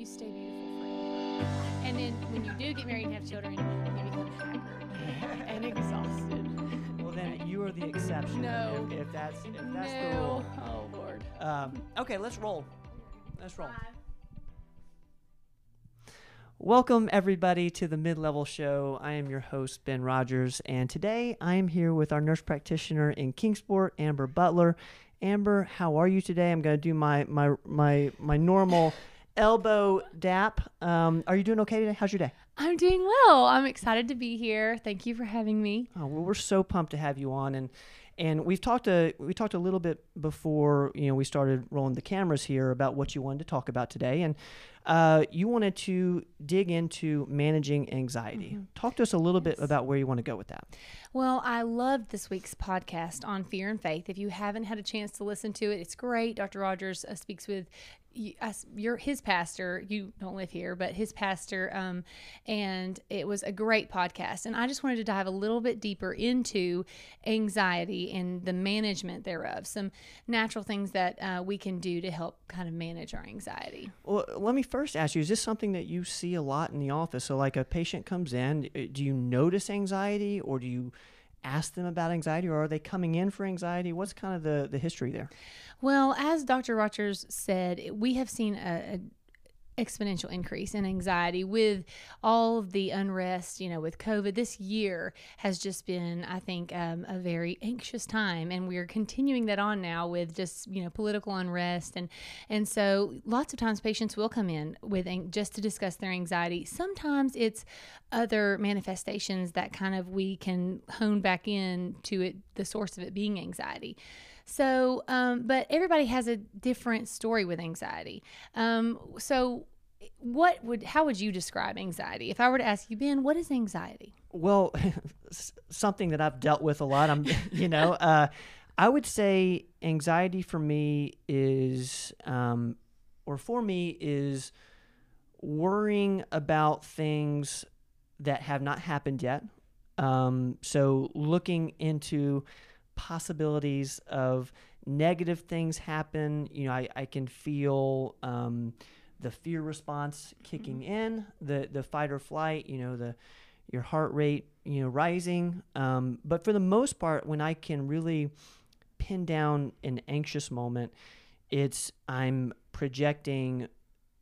you stay beautiful forever. And then when you do get married and have children, you become haggard and exhausted. Well, then you are the exception. No. If, if that's if that's the no. rule. Oh Lord. Um, okay, let's roll. Let's roll. Welcome, everybody, to the Mid Level Show. I am your host, Ben Rogers, and today I am here with our nurse practitioner in Kingsport, Amber Butler. Amber, how are you today? I'm going to do my my my my normal elbow dap. Um, are you doing okay today? How's your day? I'm doing well. I'm excited to be here. Thank you for having me. Oh, well, we're so pumped to have you on, and and we've talked a we talked a little bit before you know we started rolling the cameras here about what you wanted to talk about today, and uh, you wanted to dig into managing anxiety. Talk to us a little bit about where you want to go with that. Well, I loved this week's podcast on fear and faith. If you haven't had a chance to listen to it, it's great. Dr. Rogers uh, speaks with y- us- your his pastor. You don't live here, but his pastor, um, and it was a great podcast. And I just wanted to dive a little bit deeper into anxiety and the management thereof. Some natural things that uh, we can do to help kind of manage our anxiety. Well, let me first ask you: Is this something that you see a lot in the office? So, like a patient comes in, uh, do you notice anxiety, or do you ask them about anxiety, or are they coming in for anxiety? What's kind of the the history there? Well, as Dr. Rogers said, we have seen a, a exponential increase in anxiety with all of the unrest, you know, with COVID. This year has just been, I think, um, a very anxious time, and we're continuing that on now with just you know political unrest, and and so lots of times patients will come in with just to discuss their anxiety. Sometimes it's other manifestations that kind of we can hone back in to it, the source of it being anxiety. So, um, but everybody has a different story with anxiety. Um, so, what would how would you describe anxiety? If I were to ask you, Ben, what is anxiety? Well, something that I've dealt with a lot. I'm, you know, uh, I would say anxiety for me is, um, or for me is worrying about things that have not happened yet. Um, so looking into possibilities of negative things happen. You know, I, I can feel um, the fear response kicking in, the the fight or flight. You know, the your heart rate, you know, rising. Um, but for the most part, when I can really pin down an anxious moment, it's I'm projecting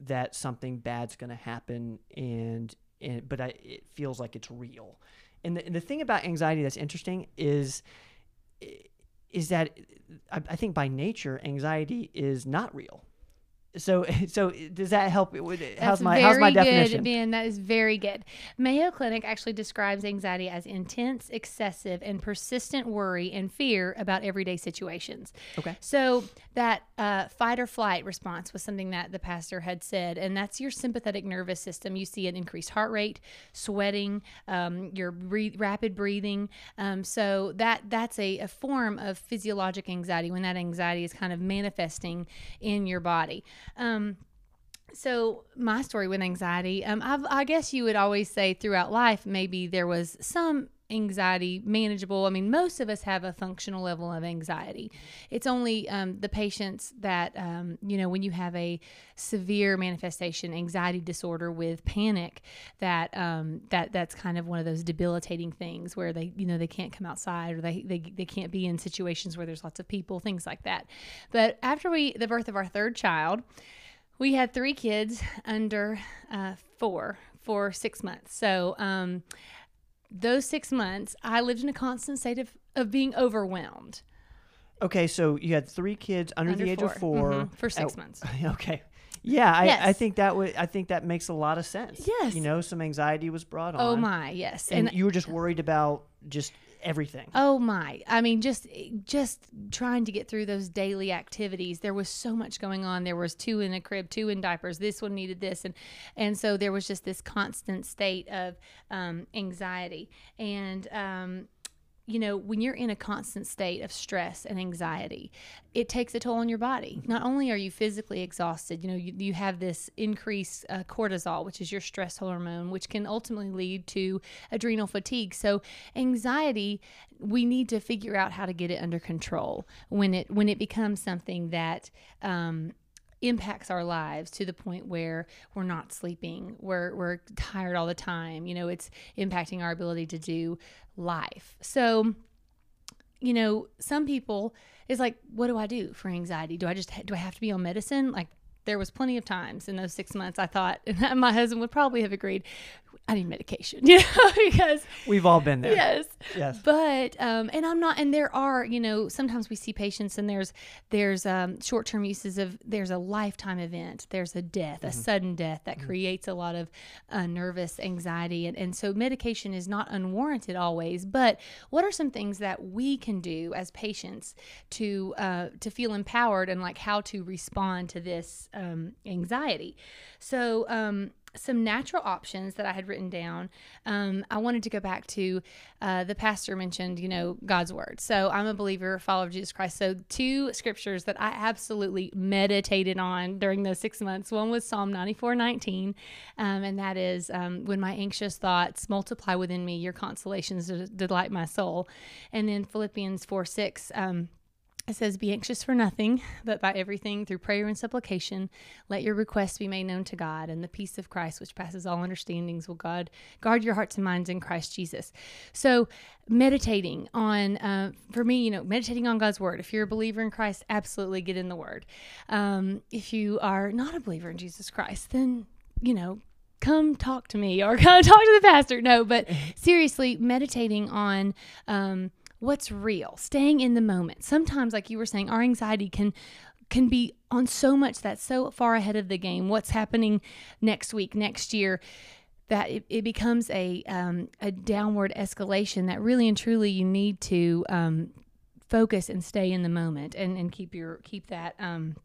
that something bad's going to happen, and and but I, it feels like it's real. And the, and the thing about anxiety that's interesting is is that I, think by nature anxiety is not real. So so does that help? With, how's That's my how's my definition? good, Ben. That is very good. Mayo Clinic actually describes anxiety as intense, excessive, and persistent worry and fear about everyday situations. Okay. So that uh, fight or flight response was something that the pastor had said, and that's your sympathetic nervous system. You see an increased heart rate, sweating, um, your breathe, rapid breathing. Um, so that that's a, a form of physiologic anxiety when that anxiety is kind of manifesting in your body. Um, so my story with anxiety, um, I've, I guess you would always say throughout life, maybe there was some anxiety manageable. I mean, most of us have a functional level of anxiety. It's only um, the patients that, um, you know, when you have a severe manifestation, anxiety disorder with panic, that um, that that's kind of one of those debilitating things where they, you know, they can't come outside or they, they, they can't be in situations where there's lots of people, things like that. But after we, the birth of our third child, we had three kids under uh, four for six months. So, um, those six months, I lived in a constant state of, of being overwhelmed. Okay, so you had three kids under, Under the age four. of 4 Mhm, for six Oh, months. Okay. Yeah, I, I think that would I think that makes a lot of sense. Yes. You know, some anxiety was brought on. Oh my, yes. And, you were just worried about just everything. Oh my! I mean, just just trying to get through those daily activities. There was so much going on. There was two in a crib, two in diapers. This one needed this, and and so there was just this constant state of um, anxiety. And um, you know, when you're in a constant state of stress and anxiety, it takes a toll on your body. Not only are you physically exhausted, you know, you, you have this increased uh, cortisol, which is your stress hormone, which can ultimately lead to adrenal fatigue. So, anxiety, we need to figure out how to get it under control when it when it becomes something that um, impacts our lives to the point where we're not sleeping, we're we're tired all the time. You know, it's impacting our ability to do life. So, you know, some people is like, what do I do for anxiety? Do I just do I have to be on medicine? Like there was plenty of times in those six months I thought, and my husband would probably have agreed, I need medication, you know, because we've all been there. Yes. Yes. But um, and I'm not, and there are, you know, sometimes we see patients and there's there's um, short term uses of there's a lifetime event, there's a death, mm-hmm. a sudden death that mm-hmm. creates a lot of uh, nervous anxiety, and and so medication is not unwarranted always. But what are some things that we can do as patients to uh, to feel empowered and like how to respond to this um, anxiety? So um, some natural options that I had written down. Um, I wanted to go back to uh, the pastor mentioned, you know, God's word. So I'm a believer, follower of Jesus Christ. So two scriptures that I absolutely meditated on during those six months. One was Psalm 94, 19, um, and that is um, when my anxious thoughts multiply within me, your consolations delight my soul. And then Philippians 4, 6. It says, Be anxious for nothing, but by everything through prayer and supplication, let your requests be made known to God, and the peace of Christ, which passes all understandings, will God guard your hearts and minds in Christ Jesus. So, meditating on, uh, for me, you know, meditating on God's word. If you're a believer in Christ, absolutely get in the word. Um, if you are not a believer in Jesus Christ, then, you know, come talk to me or come talk to the pastor. No, but seriously, meditating on, um, what's real, staying in the moment. Sometimes, like you were saying, our anxiety can can be on so much that's so far ahead of the game. What's happening next week, next year, that it, it becomes a um, a downward escalation. That really and truly you need to um, focus and stay in the moment and and keep your keep that um,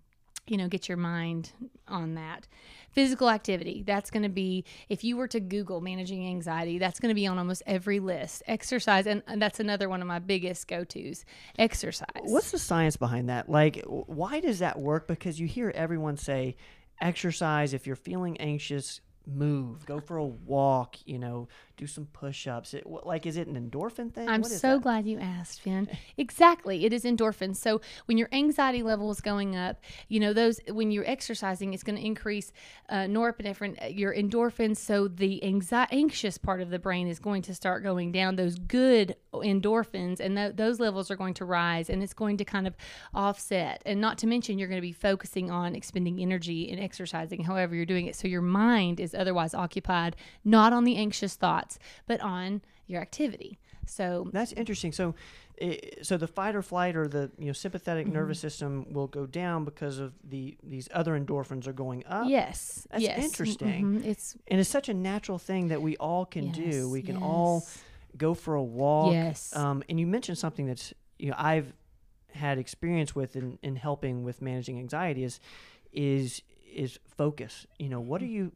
you know get your mind on that. Physical activity that's going to be if you were to google managing anxiety that's going to be on almost every list. Exercise and that's another one of my biggest go-to's exercise. What's the science behind that? Like why does that work? Because you hear everyone say exercise if you're feeling anxious move, go for a walk, you know, do some push-ups. It, like is it an endorphin thing? I'm so that? glad you asked, Finn. exactly. It is endorphins. So when your anxiety level is going up, you know, those when you're exercising, it's going to increase uh, norepinephrine, uh, your endorphins, so the anxi- anxious part of the brain is going to start going down. Those good endorphins and th- those levels are going to rise and it's going to kind of offset. And not to mention you're going to be focusing on expending energy and exercising however you're doing it. So your mind is otherwise occupied not on the anxious thoughts, but on your activity. So that's interesting. So, eh, so the fight or flight or the you know sympathetic mm-hmm. nervous system will go down because of the these other endorphins are going up. Yes, that's yes. interesting. Mm-hmm. It's and it's such a natural thing that we all can yes, do. We can yes. all go for a walk. Yes. Um, and you mentioned something that's you know I've had experience with in, in helping with managing anxiety is is is focus. You know, what are you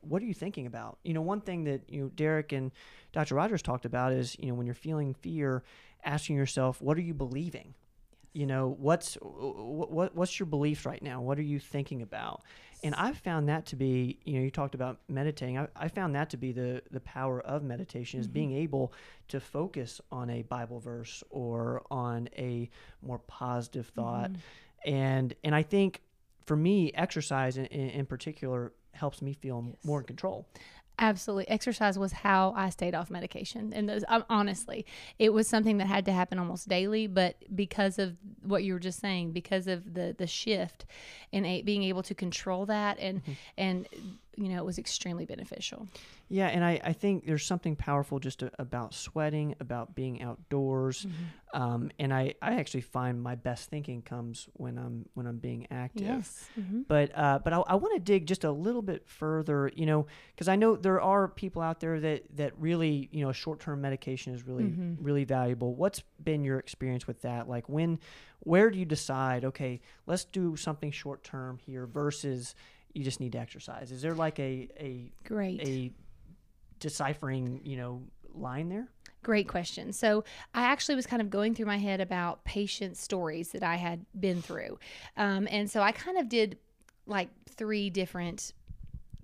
what are you thinking about? You know, one thing that you know Derek and Dr. Rogers talked about is you know when you're feeling fear, asking yourself, what are you believing? You know, what's what what's your beliefs right now? What are you thinking about? And I've found that to be, you know, you talked about meditating. I, I found that to be the the power of meditation is mm-hmm. being able to focus on a Bible verse or on a more positive thought. Mm-hmm. And and I think for me, exercise in, in particular helps me feel yes. more in control. Absolutely. Exercise was how I stayed off medication. And those, um, honestly, it was something that had to happen almost daily. But because of what you were just saying, because of the, the shift in a, being able to control that and, mm-hmm. and you know, it was extremely beneficial. Yeah, and I, I think there's something powerful just a, about sweating, about being outdoors, mm-hmm. um, and I, I actually find my best thinking comes when I'm when I'm being active. Yes. Mm-hmm. But uh, but I, I want to dig just a little bit further, you know, because I know there are people out there that that really you know short term medication is really mm-hmm. really valuable. What's been your experience with that? Like when, where do you decide? Okay, let's do something short term here versus you just need to exercise. Is there like a a great a deciphering you know line there? Great question. So I actually was kind of going through my head about patient stories that I had been through, um, and so I kind of did like three different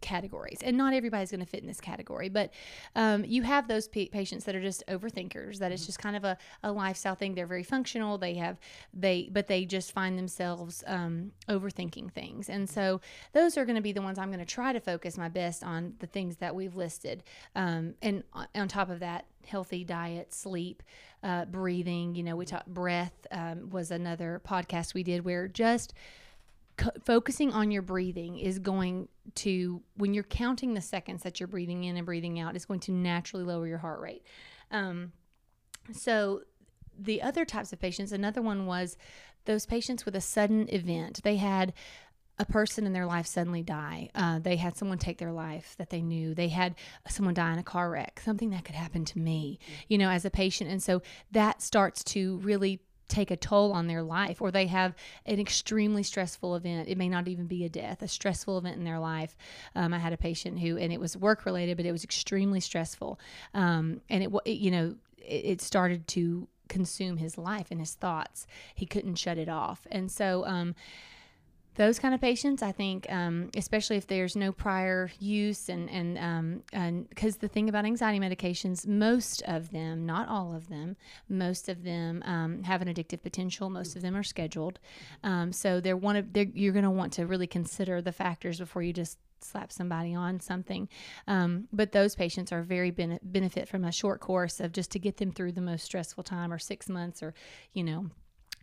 categories and not everybody's going to fit in this category but um, you have those pa- patients that are just overthinkers that it's just kind of a, a lifestyle thing. They're very functional. They have they but they just find themselves um, overthinking things. And so those are going to be the ones i'm going to try to focus my best on the things that we've listed. Um, and on, on top of that healthy diet sleep uh, breathing you know we talked breath um, was another podcast we did where just focusing on your breathing is going to when you're counting the seconds that you're breathing in and breathing out is going to naturally lower your heart rate um, so the other types of patients another one was those patients with a sudden event they had a person in their life suddenly die. Uh, they had someone take their life that they knew. They had someone die in a car wreck, something that could happen to me, you know, as a patient. And so that starts to really take a toll on their life or they have an extremely stressful event. It may not even be a death a stressful event in their life. Um, i had a patient who and it was work related but it was extremely stressful. Um, and it, it, you know it, it, started to consume his life and his thoughts. He couldn't shut it off. And so um, those kind of patients, I think, um, especially if there's no prior use, and and um, because the thing about anxiety medications, most of them, not all of them, most of them um, have an addictive potential. Most of them are scheduled, um, so they're one of they're, you're going to want to really consider the factors before you just slap somebody on something. Um, but those patients are very bene- benefit from a short course of just to get them through the most stressful time, or six months, or you know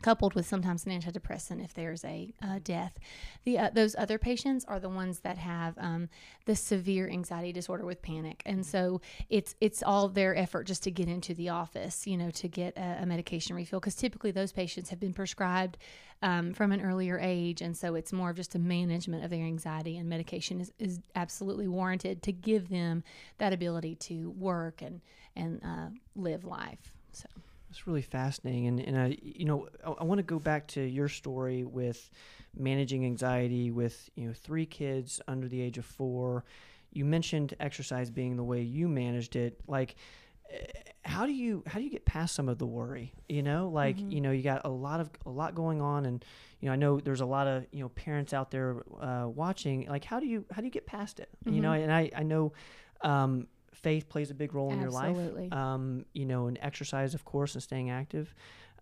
coupled with sometimes an antidepressant if there's a uh, death. The uh, those other patients are the ones that have um, the severe anxiety disorder with panic, and so it's it's all their effort just to get into the office, you know, to get a, a medication refill because typically those patients have been prescribed um, from an earlier age, and so it's more of just a management of their anxiety, and medication is, is absolutely warranted to give them that ability to work and and uh, live life. So. It's really fascinating, and and I, you know, I, I want to go back to your story with managing anxiety with you know three kids under the age of four. You mentioned exercise being the way you managed it. Like, eh, how do you how do you get past some of the worry? You know, like mm-hmm. you know, you got a lot of a lot going on, and you know, I know there's a lot of you know parents out there uh, watching. Like, how do you how do you get past it? Mm-hmm. You know, and I I know. Um, faith plays a big role in Absolutely. your life. Um, you know, and exercise, of course, and staying active.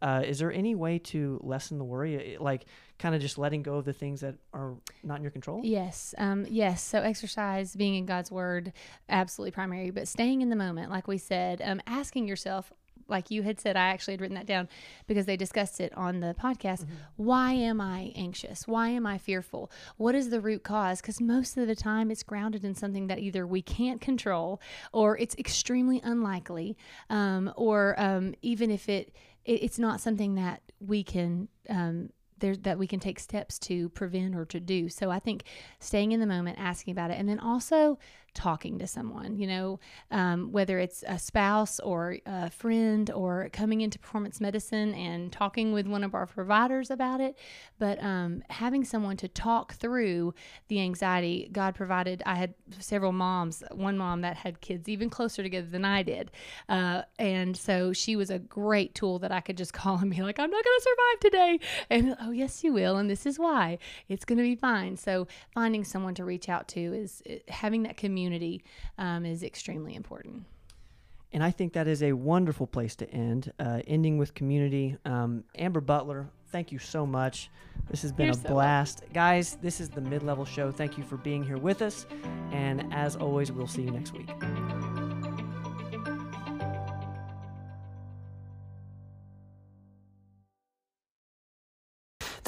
Uh, is there any way to lessen the worry, like kind of just letting go of the things that are not in your control? Yes, um, yes. So exercise, being in God's Word, absolutely primary. But staying in the moment, like we said, um, asking yourself, like you had said, I actually had written that down because they discussed it on the podcast. Mm-hmm. Why am I anxious? Why am I fearful? What is the root cause? Because most of the time it's grounded in something that either we can't control or it's extremely unlikely, um, or um, even if it, it, it's not something that we can. Um, there, that we can take steps to prevent or to do. So I think staying in the moment, asking about it, and then also talking to someone, you know, um, whether it's a spouse or a friend or coming into performance medicine and talking with one of our providers about it. But um, having someone to talk through the anxiety, God provided. I had several moms, one mom that had kids even closer together than I did. Uh, and so she was a great tool that I could just call and be like, I'm not going to survive today. And oh, yes, you will. And this is why it's going to be fine. So finding someone to reach out to is having that community community um, is extremely important. And I think that is a wonderful place to end, uh, ending with community. Um, Amber Butler, thank you so much. This has been You're a so blast. Welcome. Guys, this is the Mid Level Show. Thank you for being here with us. And as always, we'll see you next week.